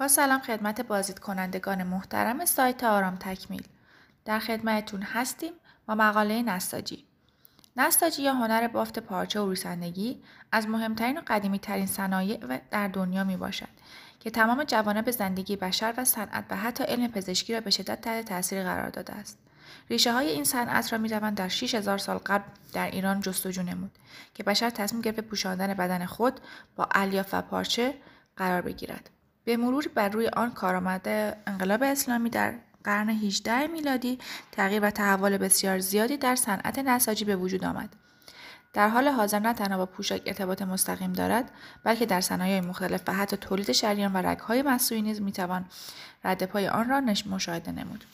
با سلام خدمت بازدید کنندگان محترم سایت آرام تکمیل. در خدمتتون هستیم با مقاله نستاجی. نستاجی یا هنر بافت پارچه و ریسندگی از مهمترین و قدیمی ترین صنایع در دنیا می باشد که تمام جوانب زندگی بشر و صنعت و حتی علم پزشکی را به شدت تحت تاثیر قرار داده است. ریشه های این صنعت را می روند در 6000 سال قبل در ایران جستجو نمود که بشر تصمیم گرفت پوشاندن بدن خود با الیاف و پارچه قرار بگیرد. به مرور بر روی آن کارآمد انقلاب اسلامی در قرن 18 میلادی تغییر و تحول بسیار زیادی در صنعت نساجی به وجود آمد. در حال حاضر نه تنها با پوشاک ارتباط مستقیم دارد بلکه در صنایع مختلف و حتی تولید شریان و رگهای مصنوعی نیز می‌توان رد پای آن را مشاهده نمود